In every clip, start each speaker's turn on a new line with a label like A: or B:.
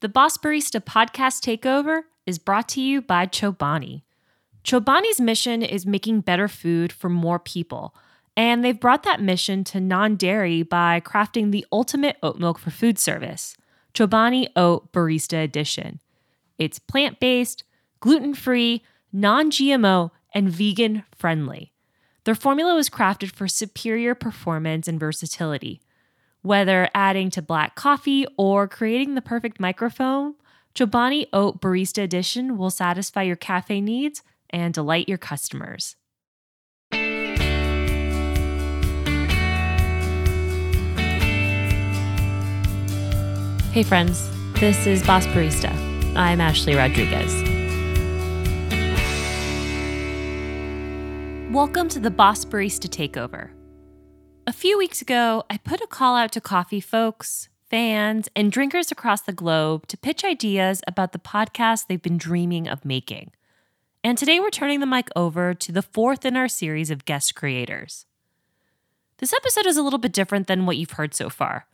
A: The Boss Barista podcast takeover is brought to you by Chobani. Chobani's mission is making better food for more people, and they've brought that mission to non dairy by crafting the ultimate oat milk for food service Chobani Oat Barista Edition. It's plant based, gluten free, non GMO, and vegan friendly. Their formula was crafted for superior performance and versatility. Whether adding to black coffee or creating the perfect micro-foam, Chobani Oat Barista Edition will satisfy your cafe needs and delight your customers. Hey, friends, this is Boss Barista. I'm Ashley Rodriguez. Welcome to the Boss Barista Takeover. A few weeks ago, I put a call out to coffee folks, fans, and drinkers across the globe to pitch ideas about the podcast they've been dreaming of making. And today we're turning the mic over to the fourth in our series of guest creators. This episode is a little bit different than what you've heard so far.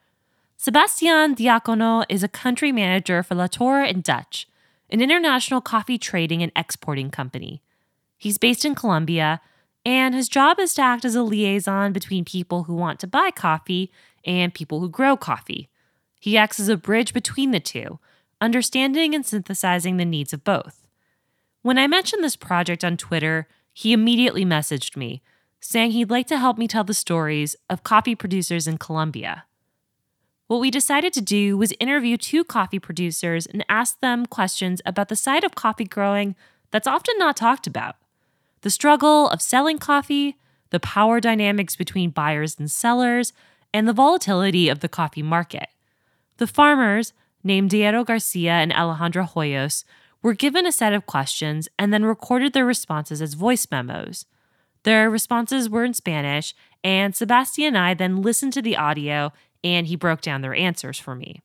A: Sebastian Diacono is a country manager for Latorre and Dutch, an international coffee trading and exporting company. He's based in Colombia and his job is to act as a liaison between people who want to buy coffee and people who grow coffee. He acts as a bridge between the two, understanding and synthesizing the needs of both. When I mentioned this project on Twitter, he immediately messaged me, saying he'd like to help me tell the stories of coffee producers in Colombia. What we decided to do was interview two coffee producers and ask them questions about the side of coffee growing that's often not talked about the struggle of selling coffee, the power dynamics between buyers and sellers, and the volatility of the coffee market. The farmers, named Dairo Garcia and Alejandra Hoyos, were given a set of questions and then recorded their responses as voice memos. Their responses were in Spanish, and Sebastian and I then listened to the audio and he broke down their answers for me.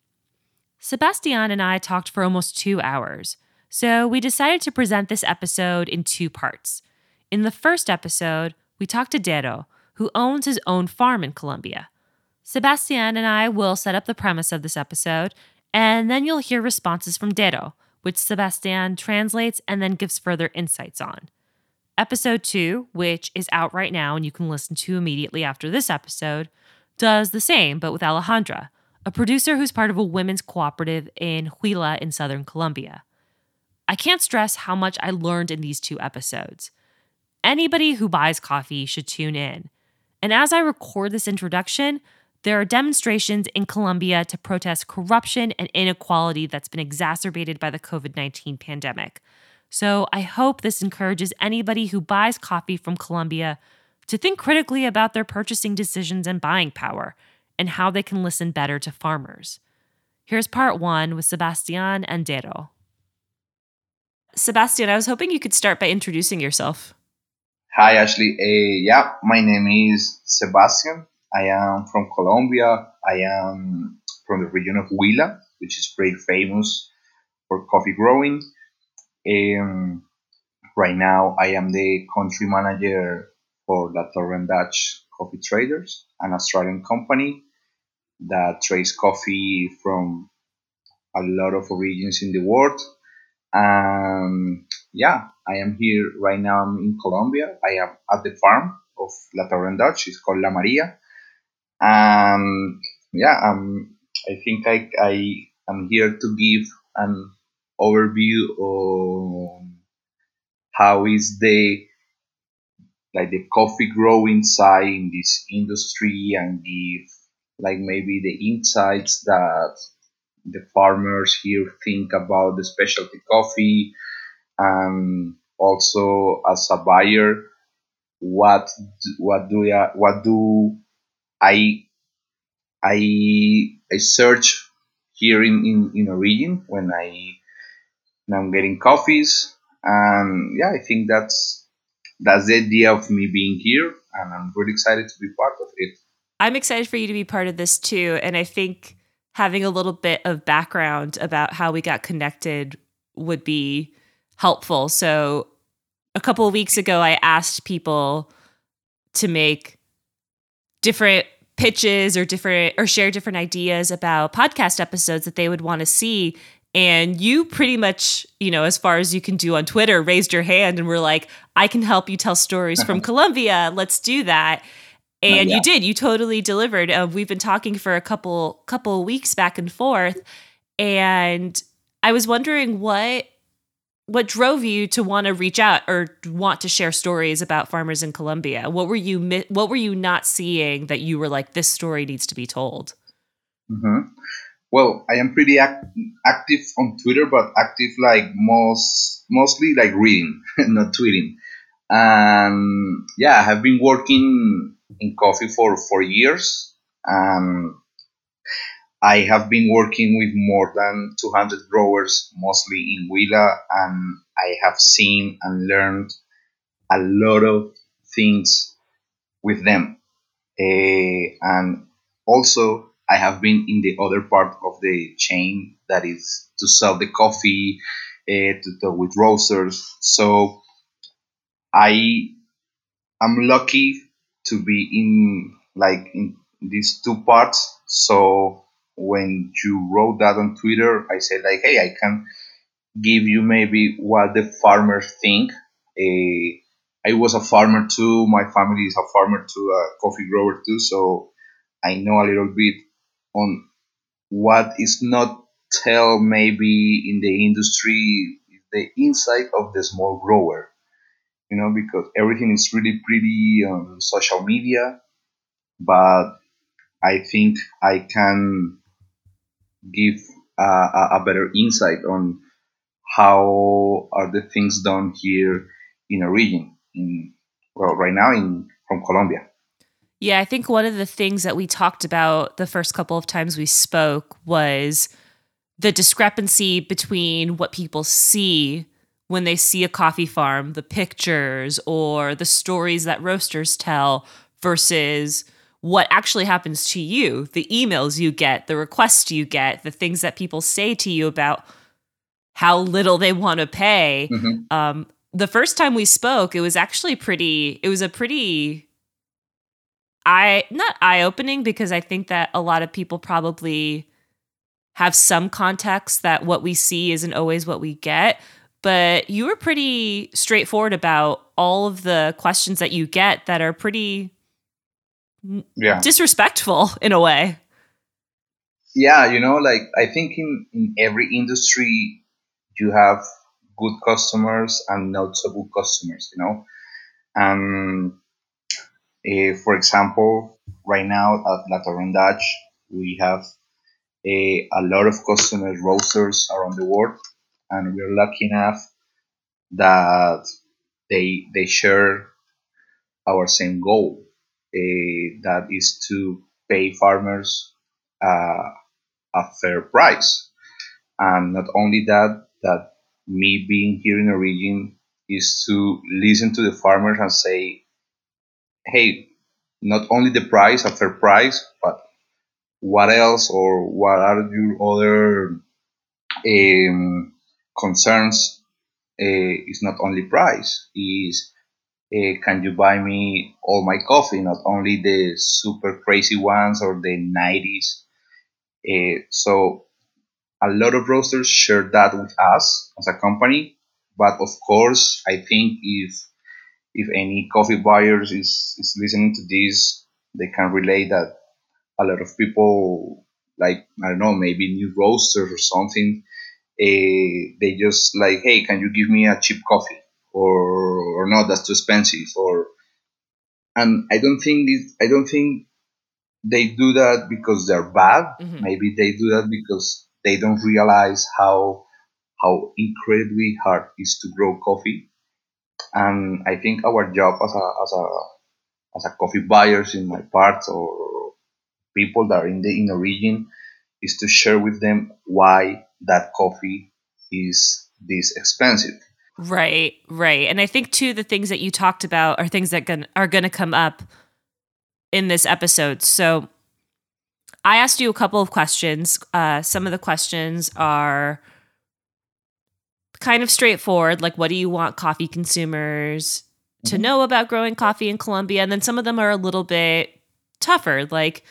A: Sebastian and I talked for almost two hours, so we decided to present this episode in two parts. In the first episode, we talked to Dairo, who owns his own farm in Colombia. Sebastian and I will set up the premise of this episode, and then you'll hear responses from Dairo, which Sebastian translates and then gives further insights on. Episode 2, which is out right now and you can listen to immediately after this episode, does the same, but with Alejandra, a producer who's part of a women's cooperative in Huila in southern Colombia. I can't stress how much I learned in these two episodes. Anybody who buys coffee should tune in. And as I record this introduction, there are demonstrations in Colombia to protest corruption and inequality that's been exacerbated by the COVID 19 pandemic. So I hope this encourages anybody who buys coffee from Colombia to think critically about their purchasing decisions and buying power and how they can listen better to farmers. Here's part one with Sebastian and Dairo. Sebastian, I was hoping you could start by introducing yourself.
B: Hi, Ashley. Uh, yeah, my name is Sebastian. I am from Colombia. I am from the region of Huila, which is very famous for coffee growing. Um, right now, I am the country manager for Latorre and Dutch Coffee Traders, an Australian company that trades coffee from a lot of origins in the world. Um, yeah, I am here right now. I'm in Colombia. I am at the farm of Latorre and Dutch. It's called La Maria. Yeah, um, I think I, I am here to give an overview on how is the like the coffee growing side in this industry and give like maybe the insights that the farmers here think about the specialty coffee and also as a buyer what what do I, what do I I I search here in, in, in Origin when I when I'm getting coffees and yeah I think that's that's the idea of me being here and I'm really excited to be part of it.
A: I'm excited for you to be part of this too and I think having a little bit of background about how we got connected would be helpful. So a couple of weeks ago, I asked people to make different pitches or different or share different ideas about podcast episodes that they would want to see And you pretty much, you know, as far as you can do on Twitter, raised your hand and were like, I can help you tell stories from Colombia. Let's do that. And yeah. you did. You totally delivered. Uh, we've been talking for a couple couple weeks back and forth, and I was wondering what what drove you to want to reach out or want to share stories about farmers in Colombia? What were you what were you not seeing that you were like this story needs to be told?
B: Mm-hmm. Well, I am pretty act- active on Twitter, but active like most mostly like reading, not tweeting. And yeah, I have been working in coffee for four years. and I have been working with more than 200 growers, mostly in Huila, and I have seen and learned a lot of things with them. Uh, and also, I have been in the other part of the chain that is to sell the coffee, uh, to talk with roasters. So I am lucky to be in like in these two parts. So when you wrote that on Twitter, I said like, hey, I can give you maybe what the farmers think. Uh, I was a farmer too. My family is a farmer too, a coffee grower too. So I know a little bit on what is not tell maybe in the industry the insight of the small grower you know because everything is really pretty on social media but i think i can give a, a better insight on how are the things done here in a region in well right now in from colombia.
A: Yeah, I think one of the things that we talked about the first couple of times we spoke was the discrepancy between what people see when they see a coffee farm, the pictures or the stories that roasters tell versus what actually happens to you, the emails you get, the requests you get, the things that people say to you about how little they want to pay. Mm-hmm. Um, the first time we spoke, it was actually pretty, it was a pretty eye not eye opening because I think that a lot of people probably have some context that what we see isn't always what we get. But you were pretty straightforward about all of the questions that you get that are pretty yeah. disrespectful in a way.
B: Yeah, you know, like I think in, in every industry you have good customers and not so good customers, you know. And uh, for example, right now at Latorre and Dutch, we have a, a lot of customers, roasters around the world, and we're lucky enough that they they share our same goal, that is to pay farmers uh, a fair price, and not only that, that me being here in region is to listen to the farmers and say hey, not only the price, a fair price, but what else or what are your other um, concerns? Uh, is not only price, is uh, can you buy me all my coffee, not only the super crazy ones or the 90s. Uh, so a lot of roasters share that with us as a company, but of course, I think if if any coffee buyers is, is listening to this, they can relate that a lot of people, like, I don't know, maybe new roasters or something, uh, they just like, hey, can you give me a cheap coffee? Or, or no, that's too expensive. Or, and I don't think this, I don't think they do that because they're bad. Mm-hmm. Maybe they do that because they don't realize how how incredibly hard it is to grow coffee and I think our job as a as a as a coffee buyers in my part or people that are in the in the region is to share with them why that coffee is this expensive.
A: Right, right. And I think too the things that you talked about are things that gonna, are going to come up in this episode. So I asked you a couple of questions. Uh, some of the questions are kind of straightforward like what do you want coffee consumers to mm-hmm. know about growing coffee in Colombia and then some of them are a little bit tougher like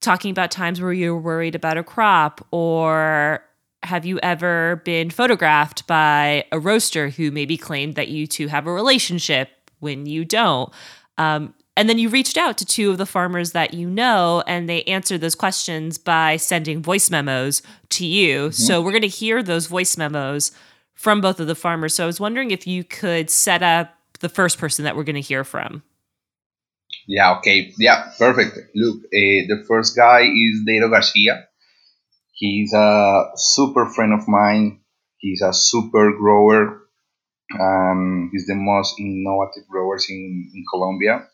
A: talking about times where you're worried about a crop or have you ever been photographed by a roaster who maybe claimed that you two have a relationship when you don't? Um, and then you reached out to two of the farmers that you know, and they answered those questions by sending voice memos to you. Mm-hmm. So we're going to hear those voice memos from both of the farmers. So I was wondering if you could set up the first person that we're going to hear from.
B: Yeah, okay. Yeah, perfect. Look, uh, the first guy is Dairo Garcia. He's a super friend of mine. He's a super grower. Um, he's the most innovative growers in, in Colombia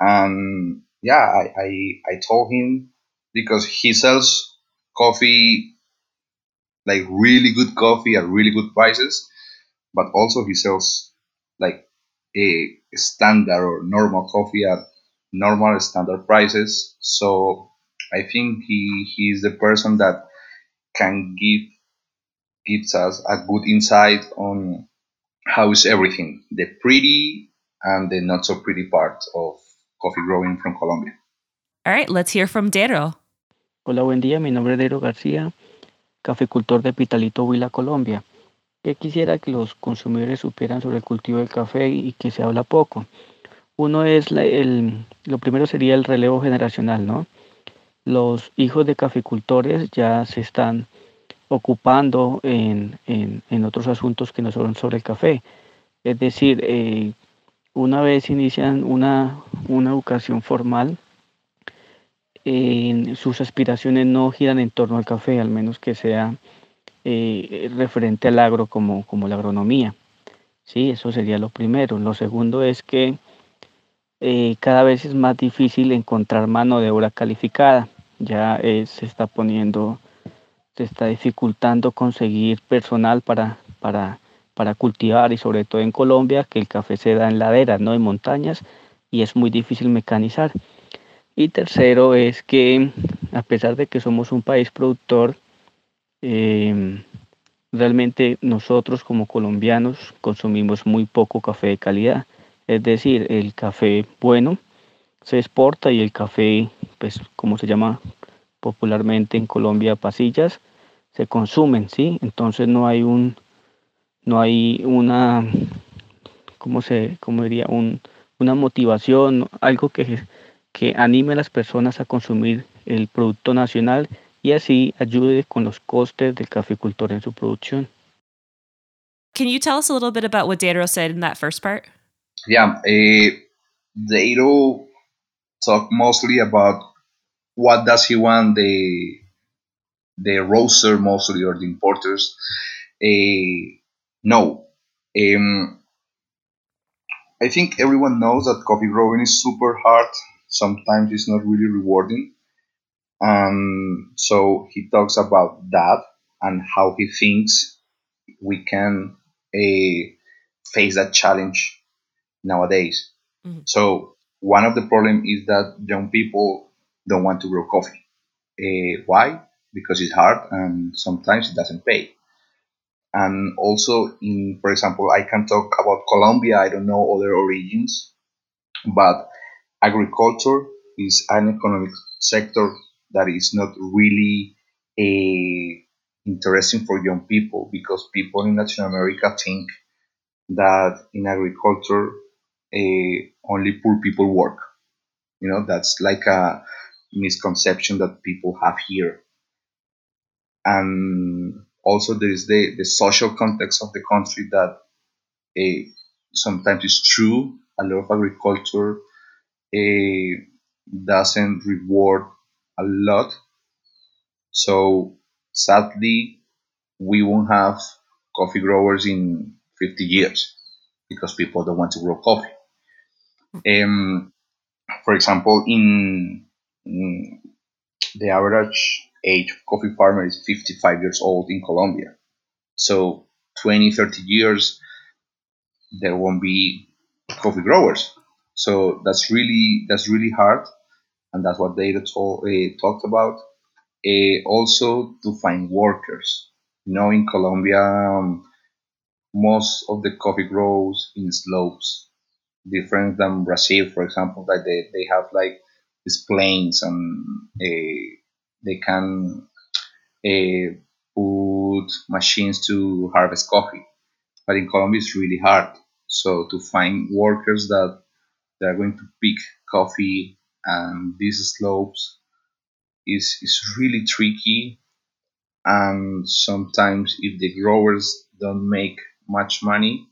B: and yeah, I, I, I told him because he sells coffee, like really good coffee at really good prices, but also he sells like a standard or normal coffee at normal standard prices. So I think he he is the person that can give gives us a good insight on how is everything, the pretty and the not so pretty part of coffee growing from Colombia.
A: All right, let's hear from Dairo.
C: Hola, buen día. Mi nombre es Dairo García, caficultor de Pitalito, Huila, Colombia. Que quisiera que los consumidores supieran sobre el cultivo del café y que se habla poco. Uno es el, lo primero sería el relevo generacional, ¿no? Los hijos de caficultores ya se están ocupando en, en, otros asuntos que no son sobre el café. Es decir, eh, una vez inician una, educación formal, sus aspiraciones no giran en torno al café, al menos que sea eh, referente al agro como, como la agronomía. Sí, eso sería lo primero. Lo segundo es que eh, cada vez es más difícil encontrar mano de obra calificada. Ya se está poniendo, se está dificultando conseguir personal para, para para cultivar y sobre todo en Colombia, que el café se da en laderas, no en montañas, y es muy difícil mecanizar. Y tercero es que a pesar de que somos un país productor, em, realmente nosotros como colombianos consumimos muy poco café de calidad. Es decir, el café bueno se exporta y el café, pues como se llama popularmente en Colombia, pasillas, se consumen, ¿sí? Entonces no hay un no hay una, ¿cómo, se, cómo diría? Un, una motivación, algo que, que anime a las personas a consumir el producto nacional y así ayude con los costes del caficultor en su producción.
A: Can you tell us a little bit about what Dairo said in that first part?
B: Yeah, uh, Dairo talked mostly about what does he want the the roaster mostly or the importers uh, no. Um, I think everyone knows that coffee growing is super hard. Sometimes it's not really rewarding. And so he talks about that and how he thinks we can uh, face that challenge nowadays. Mm-hmm. So one of the problems is that young people don't want to grow coffee. Uh, why? Because it's hard and sometimes it doesn't pay and also in for example i can talk about colombia i don't know other origins but agriculture is an economic sector that is not really a interesting for young people because people in latin america think that in agriculture only poor people work you know that's like a misconception that people have here and also there is the, the social context of the country that uh, sometimes is true. A lot of agriculture uh, doesn't reward a lot. So sadly, we won't have coffee growers in 50 years because people don't want to grow coffee. Um, for example, in, in the average age of coffee farmer is 55 years old in Colombia. So 20, 30 years, there won't be coffee growers. So that's really that's really hard, and that's what they uh, talked about. Uh, also to find workers. You know, in Colombia, um, most of the coffee grows in slopes, different than Brazil, for example, that they, they have like these plains and uh, they can uh, put machines to harvest coffee. But in Colombia, it's really hard. So to find workers that they are going to pick coffee and these slopes is is really tricky. And sometimes, if the growers don't make much money,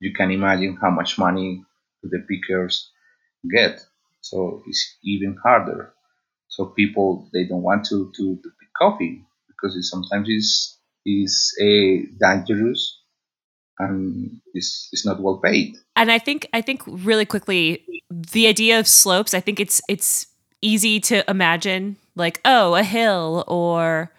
B: you can imagine how much money the pickers get. So it's even harder. So people they don't want to, to, to pick coffee because it sometimes is is a dangerous and it's, it's not well paid.
A: And I think I think really quickly the idea of slopes, I think it's it's easy to imagine like oh a hill or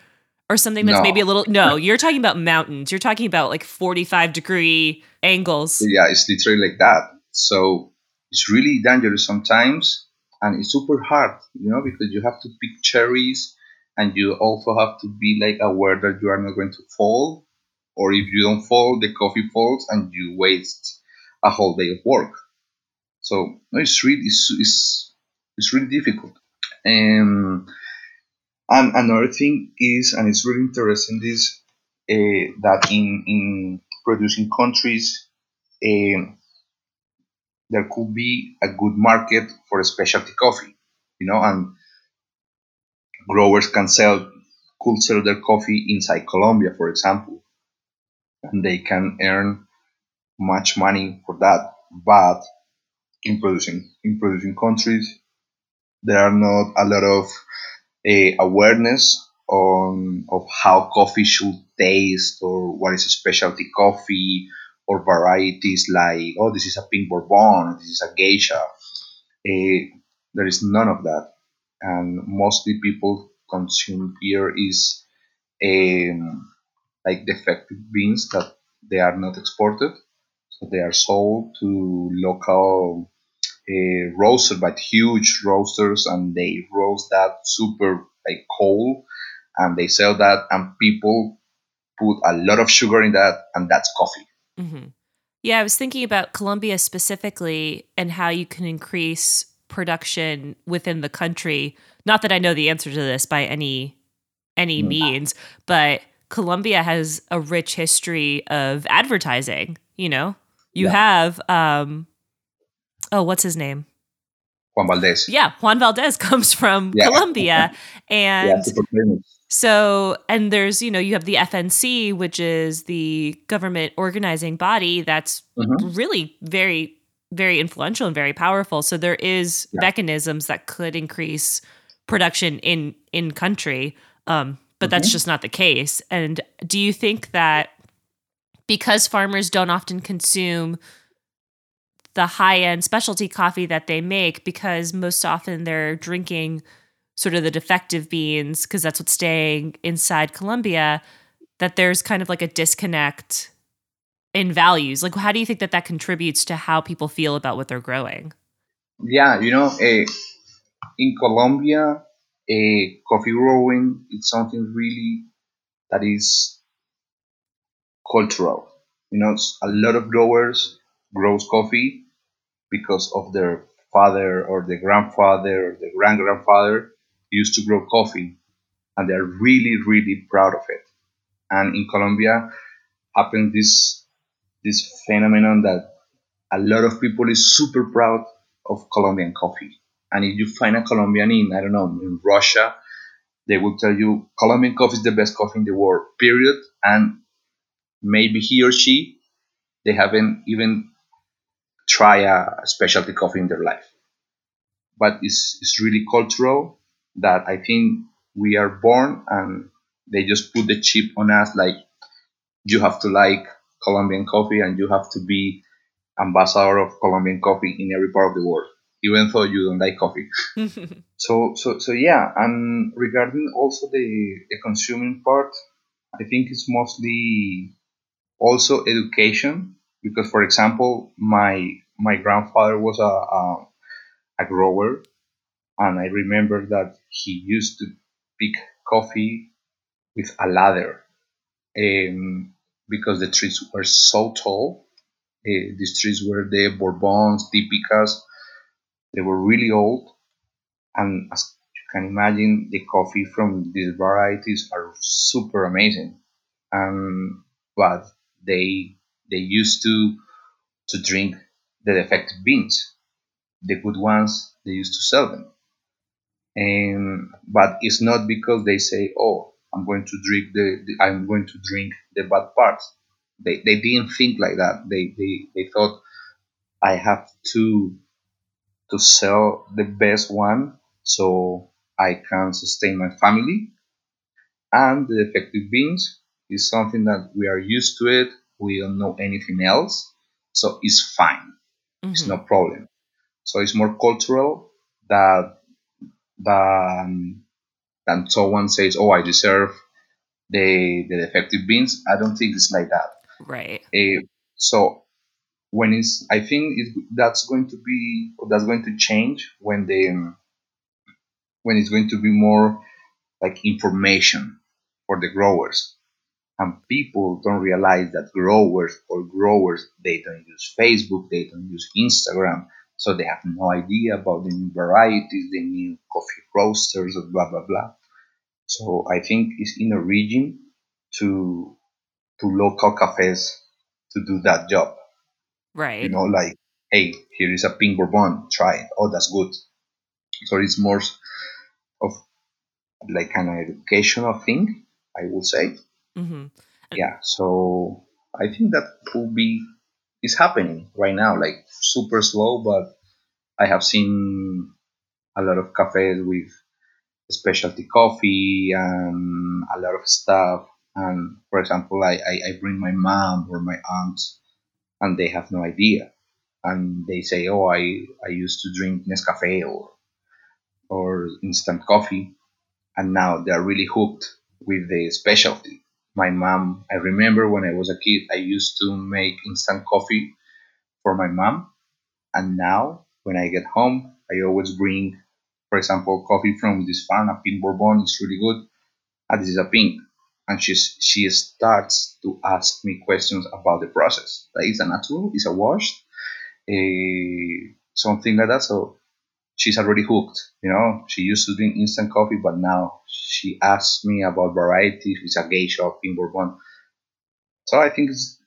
A: or something that's no. maybe a little no you're talking about mountains you're talking about like 45 degree angles
B: yeah it's literally like that so it's really dangerous sometimes and it's super hard you know because you have to pick cherries and you also have to be like aware that you are not going to fall or if you don't fall the coffee falls and you waste a whole day of work. So no, it's really it's, it's, it's really difficult. Um, and another thing is and it's really interesting is uh, that in in producing countries uh, there could be a good market for specialty coffee, you know, and growers can sell could sell their coffee inside Colombia, for example, and they can earn much money for that. But in producing in producing countries, there are not a lot of uh, awareness on of how coffee should taste or what is a specialty coffee or varieties like, oh, this is a pink bourbon, this is a geisha. Uh, there is none of that. And mostly people consume here is um, like defective beans that they are not exported. So they are sold to local uh, roasters, but huge roasters, and they roast that super like cold, and they sell that, and people put a lot of sugar in that, and that's coffee.
A: Mm-hmm. Yeah, I was thinking about Colombia specifically and how you can increase production within the country. Not that I know the answer to this by any any mm. means, but Colombia has a rich history of advertising, you know. You yeah. have um oh, what's his name?
B: Juan Valdez.
A: Yeah, Juan Valdez comes from yeah. Colombia and yeah, so, and there's, you know, you have the FNC, which is the government organizing body that's mm-hmm. really very, very influential and very powerful. So there is yeah. mechanisms that could increase production in in country, um, but mm-hmm. that's just not the case. And do you think that because farmers don't often consume the high end specialty coffee that they make, because most often they're drinking sort of the defective beans because that's what's staying inside Colombia that there's kind of like a disconnect in values. Like how do you think that that contributes to how people feel about what they're growing?
B: Yeah you know uh, in colombia uh, coffee growing is something really that is cultural. You know a lot of growers grows coffee because of their father or the grandfather or the grand grandfather used to grow coffee, and they're really, really proud of it. And in Colombia, happened this this phenomenon that a lot of people is super proud of Colombian coffee. And if you find a Colombian in, I don't know, in Russia, they will tell you Colombian coffee is the best coffee in the world, period. And maybe he or she, they haven't even tried a specialty coffee in their life. But it's, it's really cultural that I think we are born and they just put the chip on us like you have to like Colombian coffee and you have to be ambassador of Colombian coffee in every part of the world, even though you don't like coffee. so so so yeah, and regarding also the, the consuming part, I think it's mostly also education because for example my my grandfather was a, a, a grower and I remember that he used to pick coffee with a ladder um, because the trees were so tall. Uh, these trees were the Bourbons, Típicas. They were really old, and as you can imagine, the coffee from these varieties are super amazing. and but they they used to to drink the defective beans. The good ones they used to sell them. And but it's not because they say, "Oh, I'm going to drink the, the I'm going to drink the bad parts." They, they didn't think like that. They, they they thought I have to to sell the best one so I can sustain my family. And the defective beans is something that we are used to it. We don't know anything else, so it's fine. Mm-hmm. It's no problem. So it's more cultural that than than someone says, "Oh, I deserve the the defective beans." I don't think it's like that.
A: Right.
B: Uh, so when it's, I think it, that's going to be that's going to change when the um, when it's going to be more like information for the growers and people don't realize that growers or growers they don't use facebook they don't use instagram so they have no idea about the new varieties the new coffee roasters or blah blah blah. So i think it's in a region to to local cafes to do that job.
A: Right.
B: you know like hey here is a pink bourbon try it. Oh that's good. So it's more of like an educational thing i would say. Mm-hmm. Yeah, so I think that will be is happening right now, like super slow, but I have seen a lot of cafes with specialty coffee and a lot of stuff. And for example, I, I, I bring my mom or my aunt, and they have no idea, and they say, "Oh, I I used to drink Nescafe or or instant coffee," and now they're really hooked with the specialty my mom. I remember when I was a kid, I used to make instant coffee for my mom. And now, when I get home, I always bring, for example, coffee from this farm, a pink bourbon. It's really good. And ah, this is a pink. And she's, she starts to ask me questions about the process. Like, is a natural? Is a washed? Uh, something like that. So she's already hooked. You know, she used to drink instant coffee, but now she asks me about varieties. It's a geisha in Bourbon. So I think it's,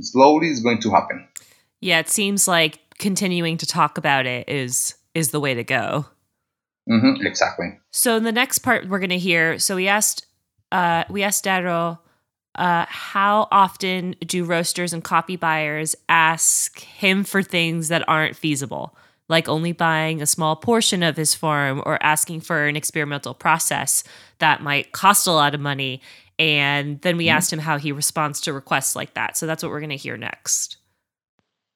B: slowly it's going to happen.
A: Yeah, it seems like continuing to talk about it is is the way to go.
B: Mm-hmm, exactly.
A: So the next part we're going to hear. So we asked, uh, we asked Dairo, uh, how often do roasters and coffee buyers ask him for things that aren't feasible? Like only buying a small portion of his farm or asking for an experimental process that might cost a lot of money. And then we mm-hmm. asked him how he responds to requests like that. So that's what we're going to hear next.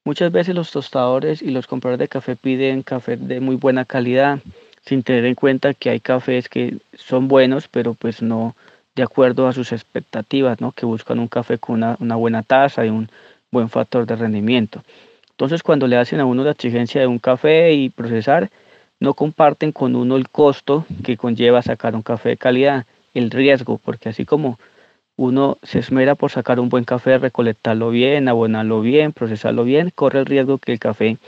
C: Muchas veces los tostadores y los compradores de café piden café de muy buena calidad, sin tener en cuenta que hay cafés que son buenos, pero pues no de acuerdo a sus expectativas, ¿no? que buscan un café con una, una buena taza y un buen factor de rendimiento. Entonces, cuando le hacen a uno la exigencia de un café y procesar, no comparten con uno el costo que conlleva sacar un café de calidad, el riesgo, porque así como uno se esmera por sacar un buen café, recolectarlo bien, abonarlo bien, procesarlo bien, corre el riesgo que el café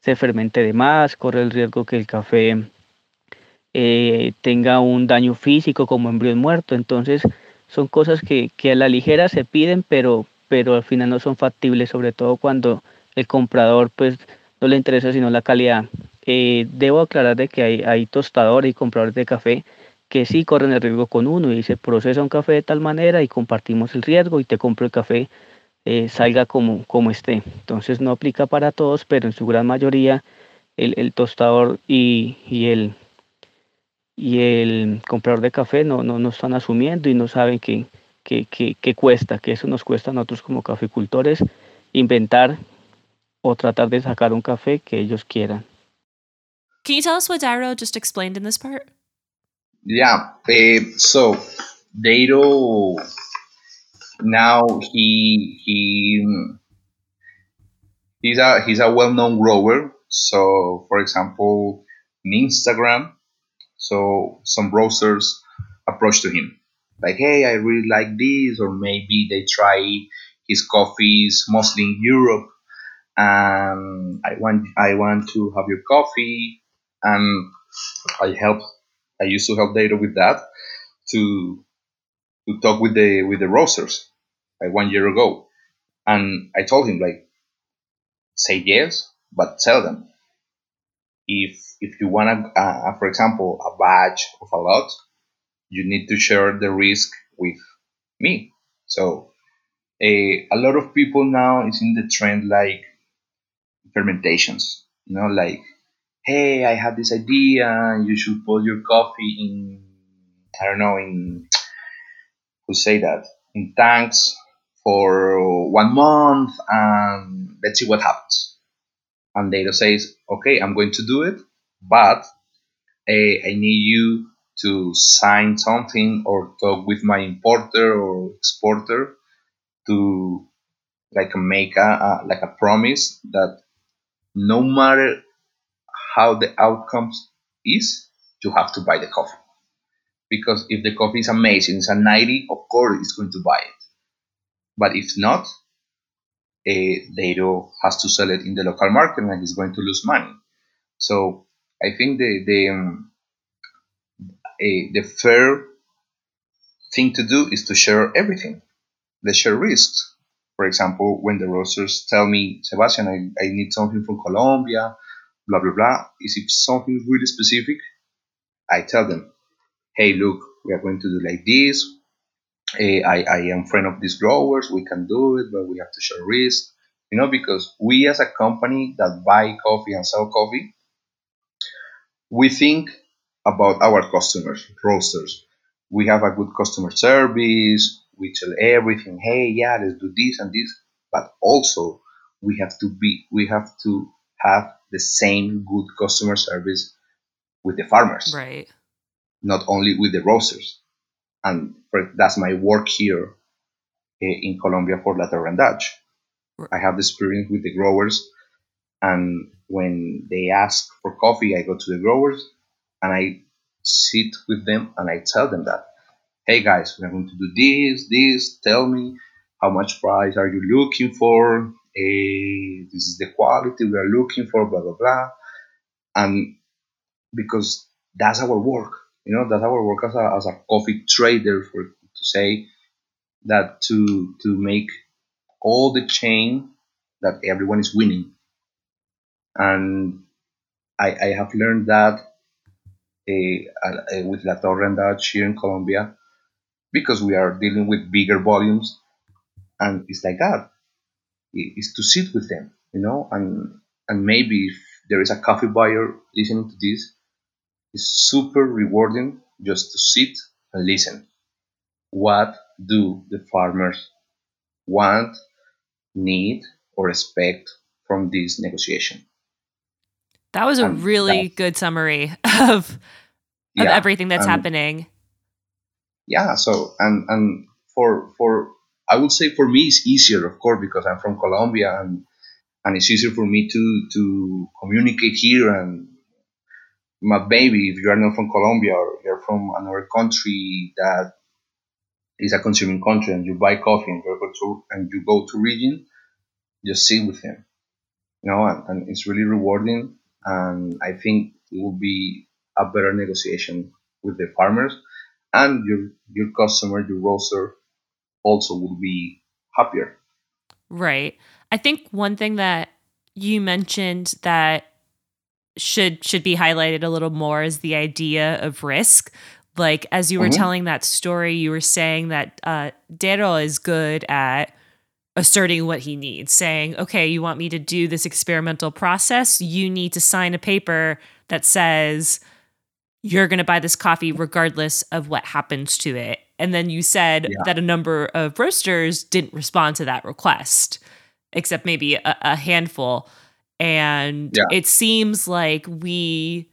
C: se fermente de más, corre el riesgo que el café eh, tenga un daño físico como embrión muerto. Entonces son cosas que, que, a la ligera se piden, pero, pero al final no son factibles, sobre todo cuando el comprador pues no le interesa sino la calidad. Eh, debo aclarar que hay, hay tostadores y compradores de café que sí corren el riesgo con uno y se procesa un café de tal manera y compartimos el riesgo y te compro el café eh, salga como, como esté. Entonces no aplica para todos, pero en su gran mayoría el, el tostador y, y, el, y el comprador de café no, no, no están asumiendo y no saben qué cuesta, que eso nos cuesta a nosotros como caficultores inventar o tratar de sacar un café que ellos quieran.
A: Can you tell us what Dairo just explained in this part?
B: Yeah, uh, so Dairo now he he he's a he's a well-known grower. So, for example, in Instagram, so some browsers approach to him like, "Hey, I really like this," or maybe they try his coffees mostly in Europe and I want I want to have your coffee and I help I used to help Dairo with that to to talk with the with the roasters like one year ago, and I told him like, say yes, but tell them if if you want a, uh, for example, a batch of a lot, you need to share the risk with me. So a a lot of people now is in the trend like fermentations. You know, like, hey, I have this idea, you should put your coffee in, I don't know, in, who say that, in tanks for one month, and let's see what happens. And Dairo says, okay, I'm going to do it, but uh, I need you to sign something or talk with my importer or exporter to like make a, a like a promise that no matter how the outcomes is, you have to buy the coffee. Because if the coffee is amazing, it's a 90, of course it's going to buy it. But if not, uh, Dairo has to sell it in the local market and he's going to lose money. So I think the the um, uh, the fair thing to do is to share everything. Let's share risks. For example, when the roasters tell me, Sebastian, I, I need something from Colombia, blah, blah, blah, is it something really specific? I tell them, hey, look, we are going to do like this. Uh, I, I am friend of these growers. We can do it, but we have to share risk. You know, because we as a company that buy coffee and sell coffee, we think about our customers, roasters. We have a good customer service we tell everything hey yeah let's do this and this but also we have to be we have to have the same good customer service with the farmers.
A: Right.
B: Not only with the roasters and for, that's my work here eh, in colombia for Latorre and Dutch. Right. i have the experience with the growers and when they ask for coffee i go to the growers and i sit with them and i tell them that hey guys, we're going to do this, this, tell me how much price are you looking for? This is the quality we are looking for, blah, blah, blah. And because that's our work, you know, that's our work as a, as a coffee trader for to say that to, to make all the chain that everyone is winning. And I, I have learned that uh, uh, with Latorre and Dutch here in Colombia, because we are dealing with bigger volumes and it's like that. Is to sit with them you know and and maybe if there is a coffee buyer listening to this it's super rewarding just to sit and listen. What do the farmers want need or expect from this negotiation?
A: That was a and really good summary of of yeah, everything that's happening
B: yeah so and and for for i would say for me it's easier of course because i'm from colombia and and it's easier for me to to communicate here and my baby if you are not from colombia or you're from another country that is a consuming country and you buy coffee and you go to and you go to region just sit with him you know and, and it's really rewarding. And i think it will be a better negotiation with the farmers and your your customer, your roaster, also will be happier.
A: Right. I think one thing that you mentioned that should should be highlighted a little more is the idea of risk. Like as you were mm-hmm. telling that story, you were saying that uh, Dairo is good at asserting what he needs, saying, "Okay, you want me to do this experimental process? You need to sign a paper that says." You're going to buy this coffee regardless of what happens to it. And then you said yeah. that a number of roasters didn't respond to that request, except maybe a, a handful. And yeah. it seems like we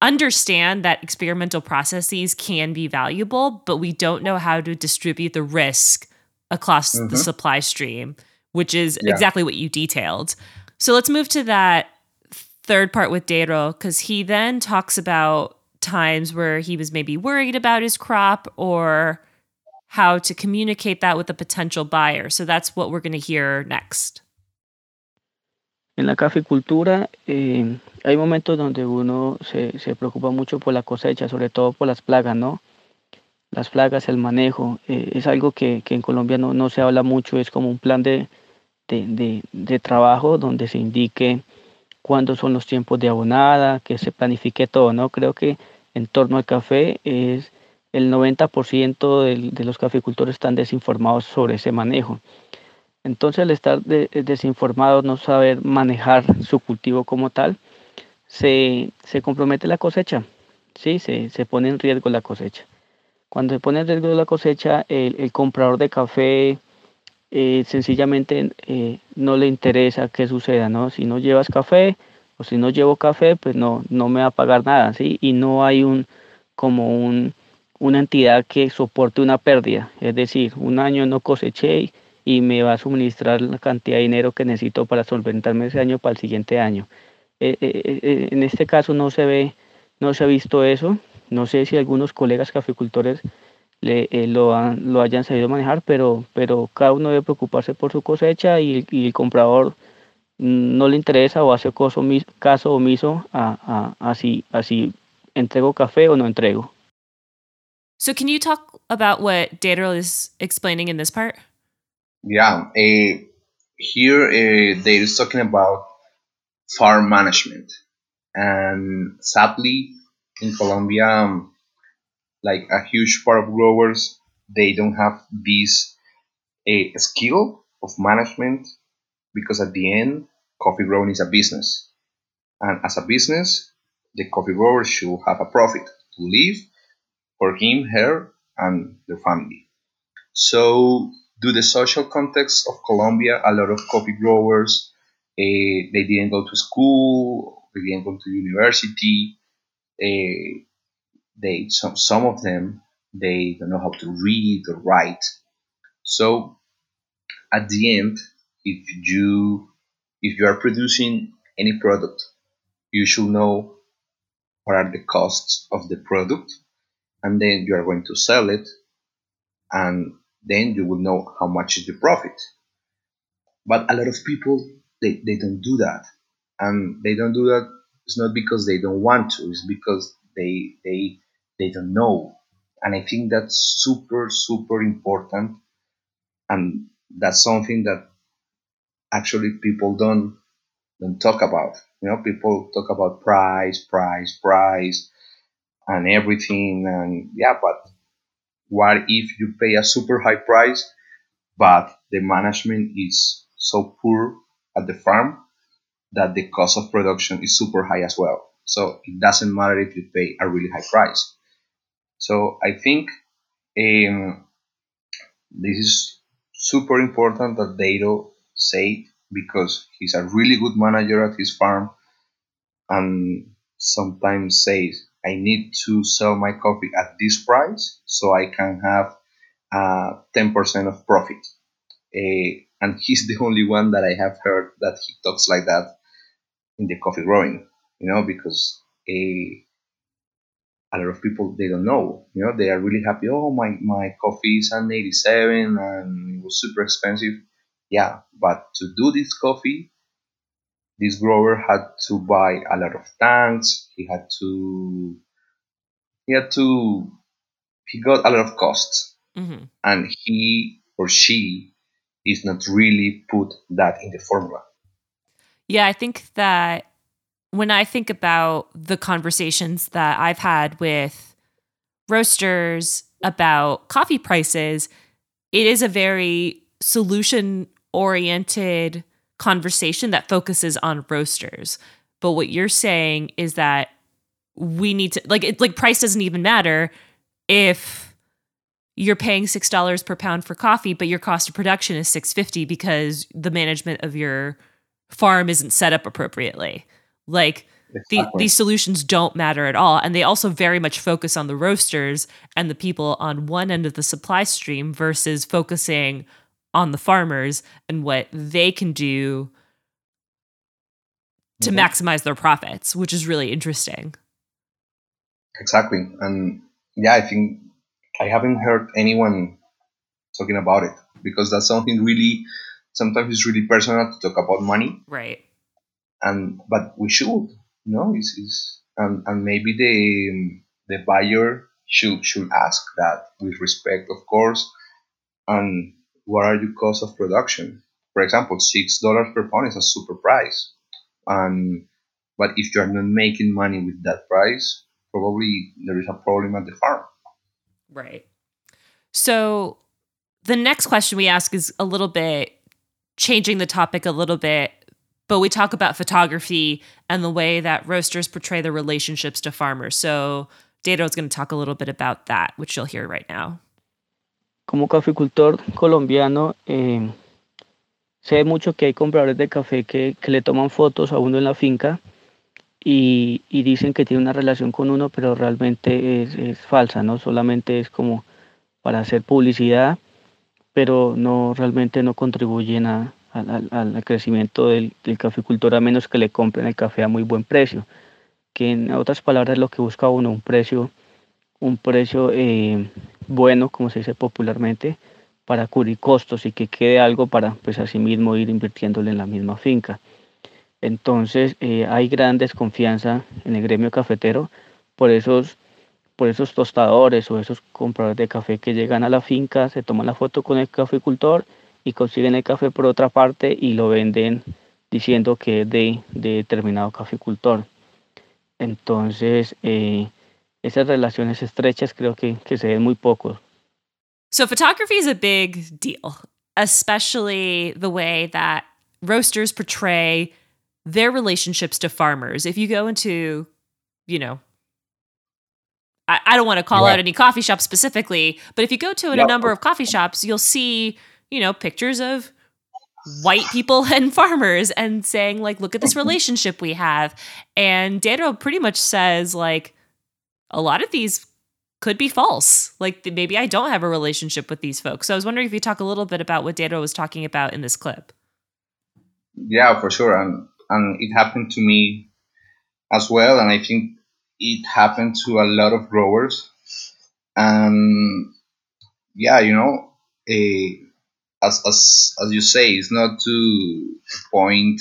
A: understand that experimental processes can be valuable, but we don't know how to distribute the risk across mm-hmm. the supply stream, which is yeah. exactly what you detailed. So let's move to that third part with Dairo, because he then talks about times where he was maybe worried about his crop or how to communicate that with a potential buyer. So that's what we're going to hear next.
C: En la caficultura eh, hay momentos donde uno se, se, preocupa mucho por la cosecha, sobre todo por las plagas, ¿no? las plagas, el manejo, eh, es algo que, que, en Colombia no, no, se habla mucho, es como un plan de, de, de, de trabajo donde se indique cuándo son los tiempos de abonada, que se planifique todo, ¿no? Creo que en torno al café es el 90% de, de los caficultores están desinformados sobre ese manejo. Entonces, al estar de, desinformados, no saber manejar su cultivo como tal, se, se compromete la cosecha, ¿sí? Se, se, pone en riesgo la cosecha. Cuando se pone en riesgo la cosecha, el, comprador de café eh, sencillamente eh, no le interesa qué suceda, ¿no? Si no llevas café o si no llevo café, pues no, no me va a pagar nada, ¿sí? Y no hay un, como un, una entidad que soporte una pérdida, es decir, un año no coseché y me va a suministrar la cantidad de dinero que necesito para solventarme ese año para el siguiente año. Eh, eh, eh, en este caso no se ve, no se ha visto eso. No sé si algunos colegas caficultores le, lo, lo hayan sabido manejar, pero, pero cada uno debe preocuparse por su cosecha y el comprador no le interesa o hace caso, caso omiso a, a, a, si, a si entrego café o no entrego.
A: So can you talk about what Dairo is explaining in this part?
B: Yeah, uh, here uh, they're talking about farm management. And sadly, in Colombia, um, like a huge part of growers, they don't have this a skill of management because at the end, coffee growing is a business. And as a business, the coffee grower should have a profit to live for him, her, and their family. So, due the social context of Colombia, a lot of coffee growers uh, they didn't go to school, they didn't go to university. Uh, they some some of them they don't know how to read or write. So at the end, if you if you are producing any product, you should know what are the costs of the product, and then you are going to sell it, and then you will know how much is the profit. But a lot of people they, they don't do that and they don't do that it's not because they don't want to it's because they they they don't know and i think that's super super important and that's something that actually people don't don't talk about you know people talk about price price price and everything and yeah but what if you pay a super high price but the management is so poor at the farm that the cost of production is super high as well. So it doesn't matter if you pay a really high price. So I think um, this is super important that Dairo say because he's a really good manager at his farm and sometimes says I need to sell my coffee at this price so I can have uh, 10% of profit. Uh, and he's the only one that I have heard that he talks like that in the coffee growing, you know, because a a lot of people they don't know, you know, they are really happy. Oh, my my coffee is an 87 and it was super expensive. Yeah, but to do this coffee, this grower had to buy a lot of tanks. He had to he had to he got a lot of costs, mm-hmm. and he or she is not really put that in the formula.
A: Yeah, I think that when I think about the conversations that I've had with roasters about coffee prices, it is a very solution oriented conversation that focuses on roasters. But what you're saying is that we need to like it like price doesn't even matter if you're paying six dollars per pound for coffee, but your cost of production is six fifty because the management of your farm isn't set up appropriately. Like exactly. the, these solutions don't matter at all, and they also very much focus on the roasters and the people on one end of the supply stream versus focusing on the farmers and what they can do to mm-hmm. maximize their profits, which is really interesting.
B: Exactly, and yeah, I think I haven't heard anyone talking about it because that's something really sometimes it's really personal to talk about money.
A: Right.
B: And but we should, you know, it's, it's and, and maybe the the buyer should should ask that with respect, of course. And what are your costs of production? For example, six dollars per pound is a super price, and but if you are not making money with that price, probably there is a problem at the farm.
A: Right. So the next question we ask is a little bit changing the topic a little bit, but we talk about photography and the way that roasters portray their relationships to farmers. So Dairo is going to talk a little bit about that, which you'll hear right now.
C: Como caficultor colombiano, eh, sé mucho que hay compradores de café que, que, le toman fotos a uno en la finca y, y, dicen que tiene una relación con uno, pero realmente es, es falsa, ¿no? Solamente es como para hacer publicidad pero no realmente no contribuyen a, al crecimiento del, del, caficultor a menos que le compren el café a muy buen precio. Que en otras palabras lo que busca uno, un precio, un precio eh, bueno, como se dice popularmente, para cubrir costos y que quede algo para pues así mismo ir invirtiéndole en la misma finca. Entonces eh, hay gran desconfianza en el gremio cafetero por esos por esos tostadores o esos compradores de café que llegan a la finca, se toman la foto con el caficultor y consiguen el café por otra parte y lo venden diciendo que es de, de determinado caficultor. Entonces, eh, esas relaciones estrechas creo que, que se ven muy poco.
A: So photography is a big deal, especially the way that roasters portray their relationships to farmers. If you go into, you know, I, I don't want to call yeah. out any coffee shop specifically, but if you go to a number of coffee shops, you'll see, you know, pictures of white people and farmers and saying like look at this relationship we have and Dairo pretty much says like a lot of these could be false. Like maybe i don't have a relationship with these folks. So i was wondering if you talk a little bit about what Dairo was talking about in this clip.
B: Yeah for sure. And and it happened to me as well. And i think it happened to a lot of growers. And yeah, you know, a, as, as, as you say, it's not to point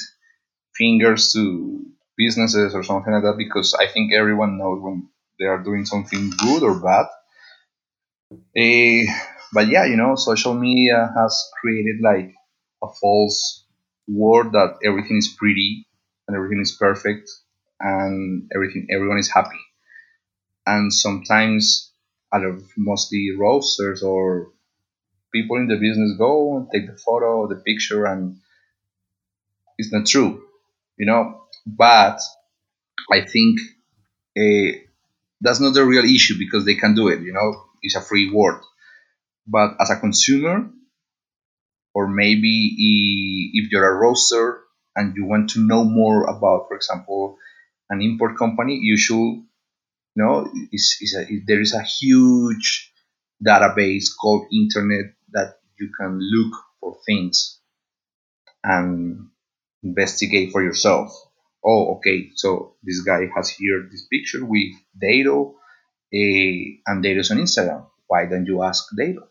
B: fingers to businesses or something like that because I think everyone knows when they are doing something good or bad. Uh, but yeah, you know, social media has created like a false world that everything is pretty and everything is perfect and everything everyone is happy and sometimes a lot of mostly roasters or people in the business go and take the photo the picture and it's not true you know but i think uh, that's not the real issue because they can do it you know it's a free world but as a consumer or maybe if you're a roaster and you want to know more about for example an import company, you should you know is is a, there is a huge database called internet that you can look for things and investigate for yourself. Oh, okay, so this guy has here this picture with Dairo, uh, and Dairo's on Instagram. Why don't you ask Dairo?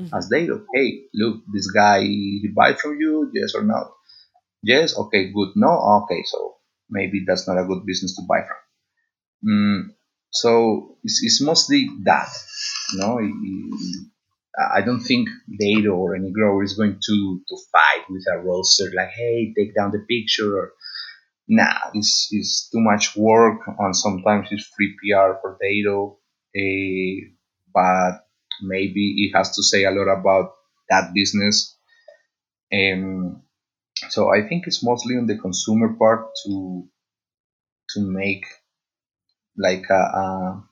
B: Mm-hmm. Ask Dairo, hey, look, this guy he buy from you, yes or not? Yes, okay, good. No, okay, so maybe that's not a good business to buy from. Mm, so it's, it's, mostly that. You know, I don't think Dairo or any grower is going to, to fight with a roaster like, hey, take down the picture. Or, nah, it's, it's too much work, and sometimes it's free PR for Dairo. Uh, but maybe it has to say a lot about that business. Um, so I think it's mostly on the consumer part to to make like a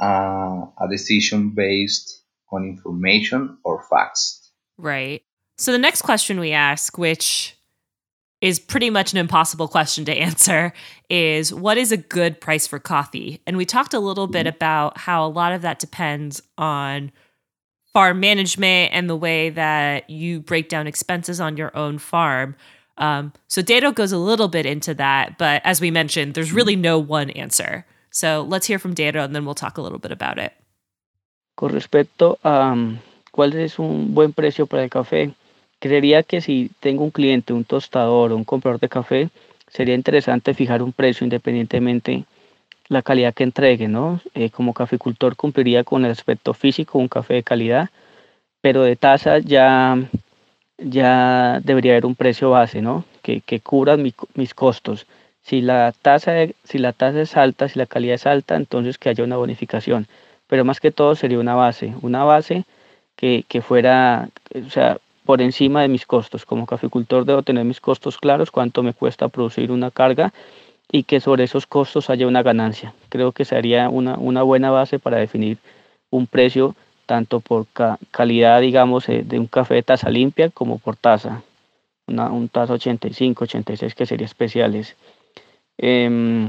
B: a, a decision based on information or facts.
A: Right. So the next question we ask, which is pretty much an impossible question to answer, is what is a good price for coffee? And we talked a little bit mm-hmm. about how a lot of that depends on farm management and the way that you break down expenses on your own farm. Um, so Dairo goes a little bit into that, but as we mentioned, there's really no one answer. So let's hear from Dairo and then we'll talk a little bit about it.
C: Con respecto a um, cuál es un buen precio para el café, creería que si tengo un cliente, un tostador o un comprador de café, sería interesante fijar un precio independientemente la calidad que entregue, ¿no? Eh, como caficultor cumpliría con el aspecto físico, un café de calidad, pero de taza ya, ya debería haber un precio base, ¿no? Que, que cubra mis costos. Si la, tasa si la tasa es alta, si la calidad es alta, entonces que haya una bonificación. Pero más que todo sería una base, una base que, que fuera, o sea, por encima de mis costos. Como caficultor debo tener mis costos claros, cuánto me cuesta producir una carga y que sobre esos costos haya una ganancia. Creo que sería una, una buena base para definir un precio tanto por calidad, digamos, eh, de un café de taza limpia como por taza. Un taza 85, 86 que sería especiales. Em,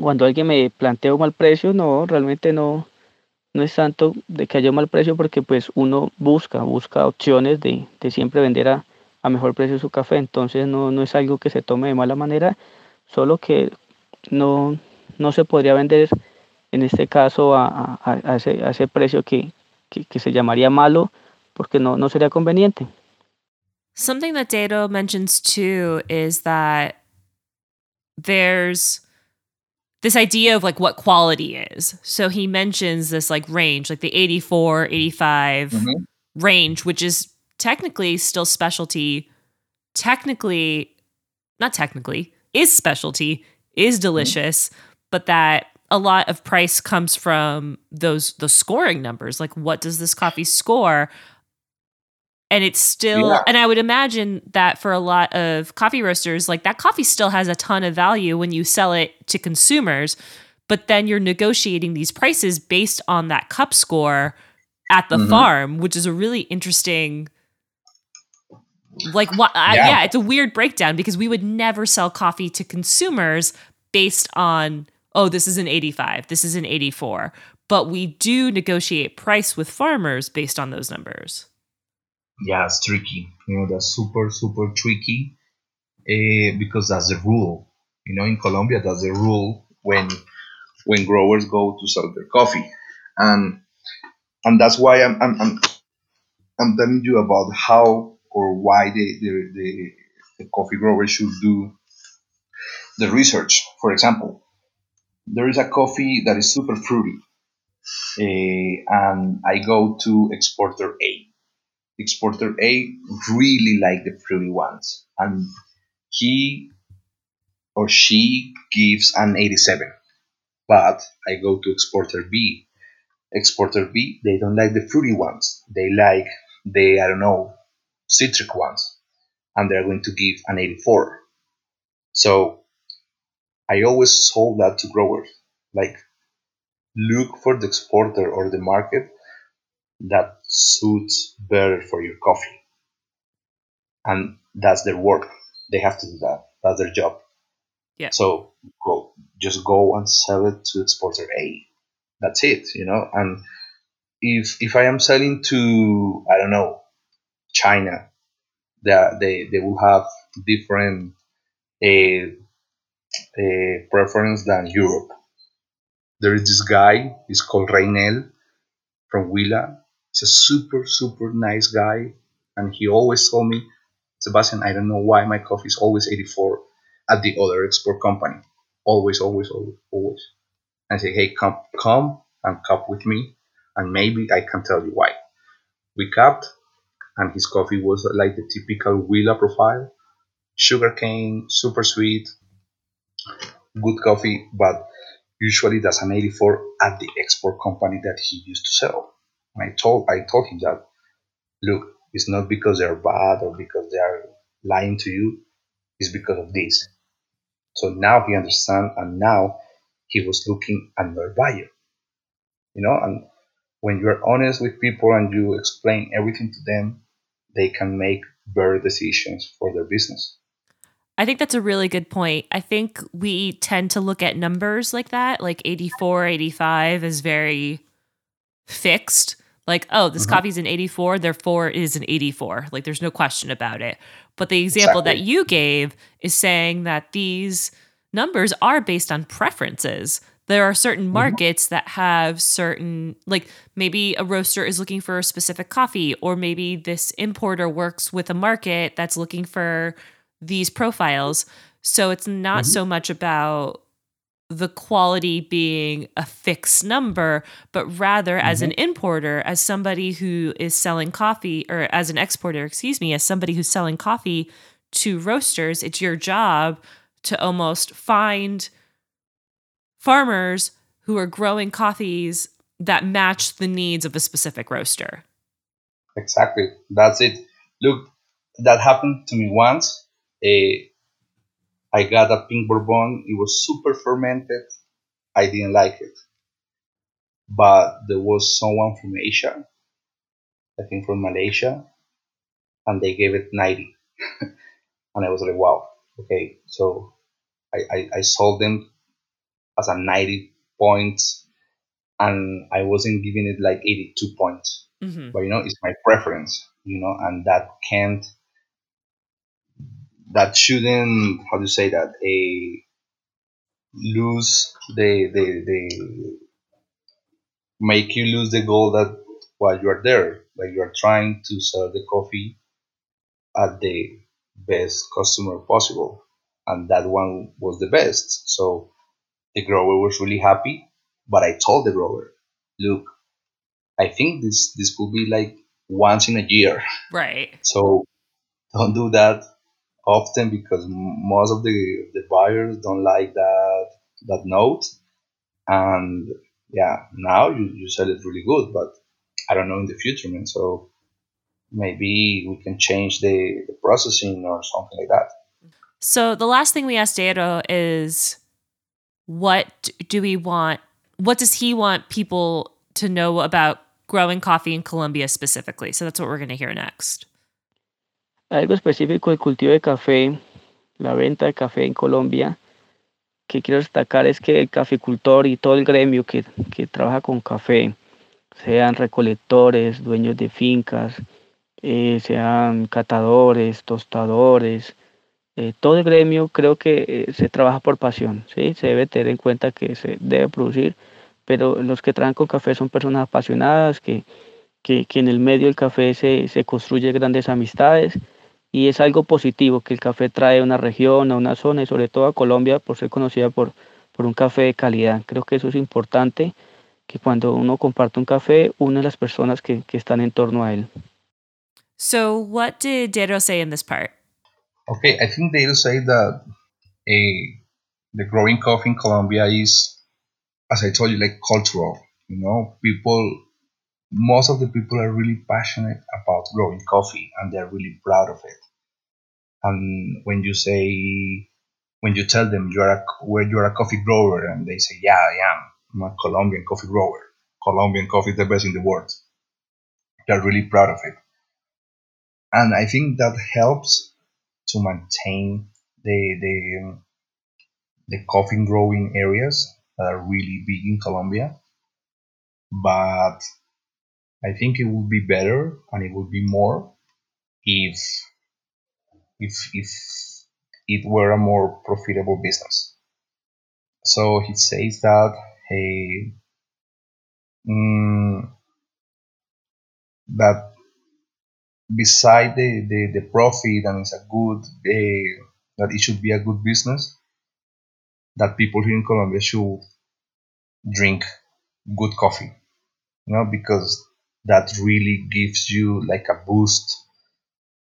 C: cuando alguien me plantea un mal precio, no, realmente no, no es tanto de que haya un mal precio porque pues uno busca, busca opciones de, de siempre vender a, a, mejor precio su café, entonces no, no es algo que se tome de mala manera, solo que no, no se podría vender en este caso a, a, a ese, precio que, que, se llamaría malo porque no, no sería conveniente.
A: Something that Dado mentions too is that there's this idea of like what quality is. So he mentions this like range, like the 84, 85 mm-hmm. range, which is technically still specialty. Technically, not technically, is specialty, is mm-hmm. delicious, mm-hmm. but that a lot of price comes from those the scoring numbers. Like what does this coffee score? And it's still yeah. and i would imagine that for a lot of coffee roasters like that coffee still has a ton of value when you sell it to consumers but then you're negotiating these prices based on that cup score at the mm-hmm. farm which is a really interesting like what yeah. yeah it's a weird breakdown because we would never sell coffee to consumers based on oh this is an 85 this is an 84 but we do negotiate price with farmers based on those numbers
B: yeah, it's tricky. You know, that's super, super tricky uh, because that's the rule. You know, in Colombia, that's the rule when when growers go to sell their coffee, and and that's why I'm I'm I'm, I'm telling you about how or why the, the the, the coffee growers should do the research. For example, there is a coffee that is super fruity, uh, and I go to exporter A exporter A really like the fruity ones, and he or she gives an 87. But I go to exporter B. Exporter B, they don't like the fruity ones. They like the, I don't know, citric ones. And they're going to give an 84. So I always told that to growers. Like, look for the exporter or the market that suits better for your coffee. And that's their work. They have to do that. That's their job.
A: Yeah.
B: So go just go and sell it to exporter A. That's it, you know. And if if I am selling to I don't know China, they they, they will have different a, uh, a preference than Europe. There is this guy. He's called Reinel from Huila. He's a super, super nice guy. And he always told me, Sebastian, I don't know why my coffee is always 84 at the other export company. Always, always, always, always. I say, hey, come, come and cup with me, and maybe I can tell you why. We cupped, and his coffee was like the typical Huila profile, sugarcane, super sweet, good coffee, but usually that's an 84 at the export company that he used to sell. And I told I told him that look, it's not because they're bad or because they are lying to you, it's because of this. So now he understands and now he was looking at their buyer. You know, and when you're honest with people and you explain everything to them, they can make better decisions for their business.
A: I think that's a really good point. I think we tend to look at numbers like that, like 84, 85 is very fixed like oh this mm-hmm. coffee's an 84 therefore it is an 84 like there's no question about it but the example exactly. that you gave is saying that these numbers are based on preferences there are certain mm-hmm. markets mm-hmm. that have certain like maybe a roaster is looking for a specific coffee or maybe this importer works with a market that's looking for these profiles so it's not mm-hmm. so much about the quality being a fixed number, but rather mm-hmm. as an mm-hmm. importer, as somebody who is selling coffee, or as an exporter, excuse me, as somebody who's selling coffee to roasters, it's your job to almost find farmers who are growing coffees that match the needs of a specific roaster.
B: Exactly. That's it. Look, that happened to me once. Uh, I got a pink bourbon. It was super fermented. I didn't like it. But there was someone from Asia, I think from Malaysia, and they gave it 90. and I was like, wow, okay. So I, I, I sold them as a 90 points and I wasn't giving it like 82 points. Mm-hmm. But you know, it's my preference, you know, and that can't that shouldn't how do you say that a lose the the the make you lose the goal that while you are there. Like you are trying to sell the coffee at the best customer possible. And that one was the best. So the grower was really happy but i told the grower look i think this this could be like once in a year.
A: Right.
B: So don't do that often because most of the, the buyers don't like that that note. And yeah now you, you sell it really good but i don't know in the future man. So maybe we can change the, the processing or something like that.
A: So the last thing we asked Diego is what do we want what does he want people to know about growing coffee in Colombia specifically? So that's what we're going to hear next
C: algo específico del cultivo de café, la venta de café en Colombia, que quiero destacar es que el caficultor y todo el gremio que, que trabaja con café, sean recolectores, dueños de fincas, eh, sean catadores, tostadores, eh, todo el gremio creo que eh, se trabaja por pasión, ¿sí? se debe tener en cuenta que se debe producir, pero los que trabajan con café son personas apasionadas, que, que, que en el medio del café se, se construyen grandes amistades y es algo positivo que el café trae a una región, a una zona y sobre todo a Colombia por ser conocida por, por un café de calidad. Creo que eso es importante, que cuando uno comparte un café, une a las personas que, que están en torno a él.
A: So, what did Dero say in this part?
B: Okay, I think Dero said that a, the growing coffee in Colombia is, as I told you, like cultural. You know, people most of the people are really passionate about growing coffee and they're really proud of it. And when you say, when you tell them you're a, where you're a coffee grower and they say, yeah, I am, I'm a Colombian coffee grower. Colombian coffee is the best in the world. They're really proud of it. And I think that helps to maintain the, the, the coffee growing areas that are really big in Colombia. But I think it would be better and it would be more if if if it were a more profitable business. So he says that hey mm, that beside the, the, the profit and it's a good uh, that it should be a good business that people here in Colombia should drink good coffee you know because that really gives you like a boost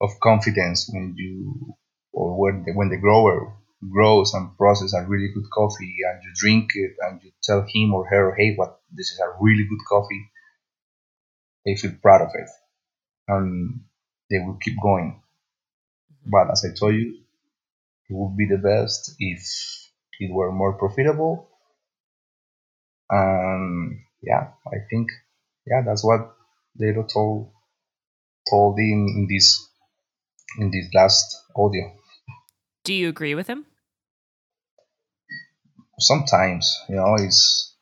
B: of confidence when you or when the, when the grower grows and processes a really good coffee and you drink it and you tell him or her hey what this is a really good coffee they feel proud of it and they will keep going mm-hmm. but as i told you it would be the best if it were more profitable and yeah i think yeah that's what Dairo told told in, in this in this last audio.
A: Do you agree with him?
B: Sometimes, you know, it's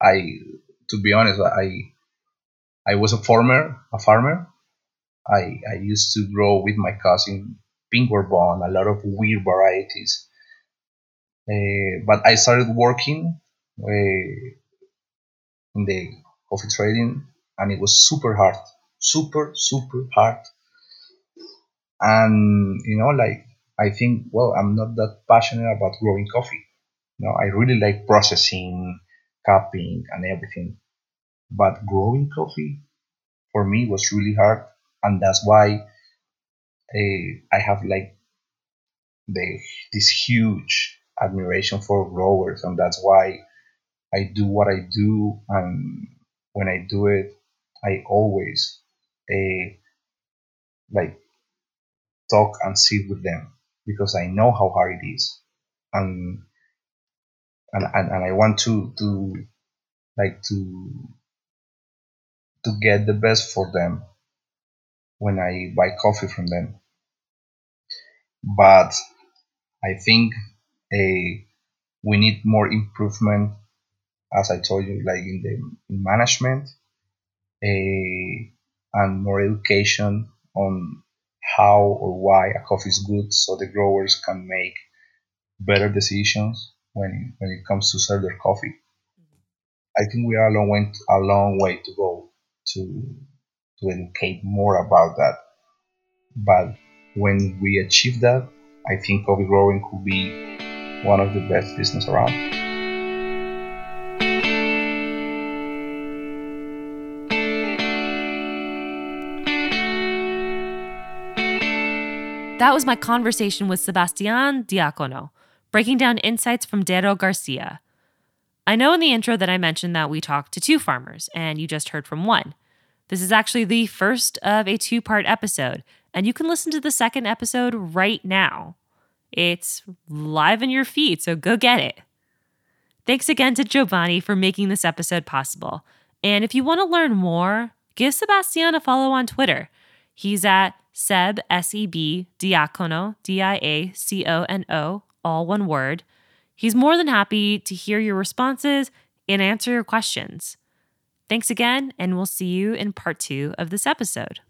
B: I to be honest, I I was a farmer, a farmer. I I used to grow with my cousin pink bourbon, a lot of weird varieties. Uh, but I started working uh, in the coffee trading and it was super hard, super super hard. And you know, like I think, well, I'm not that passionate about growing coffee. You know, I really like processing, cupping, and everything. But growing coffee for me was really hard, and that's why uh, I have like the this huge admiration for growers, and that's why I do what I do, and when I do it, I always uh, like talk and sit with them because I know how hard it is, and and and, and I want to to like to to get the best for them when I buy coffee from them. But I think a we need more improvement, as I told you, like in the management, and more education on how or why a coffee is good, so the growers can make better decisions when when it comes to sell their coffee. I think we are a long way, a long way to go to to educate more about that. But when we achieve that, I think coffee growing could be one of the best business around.
A: That was my conversation with Sebastian Diacono, breaking down insights from Dairo Garcia. I know in the intro that I mentioned that we talked to two farmers, and you just heard from one. This is actually the first of a two part episode, and you can listen to the second episode right now. It's live in your feed, so go get it. Thanks again to Chobani for making this episode possible. And if you want to learn more, give Sebastian a follow on Twitter. He's at Seb, S E B, Diacono, D I A C O N O, all one word. He's more than happy to hear your responses and answer your questions. Thanks again, and we'll see you in part two of this episode.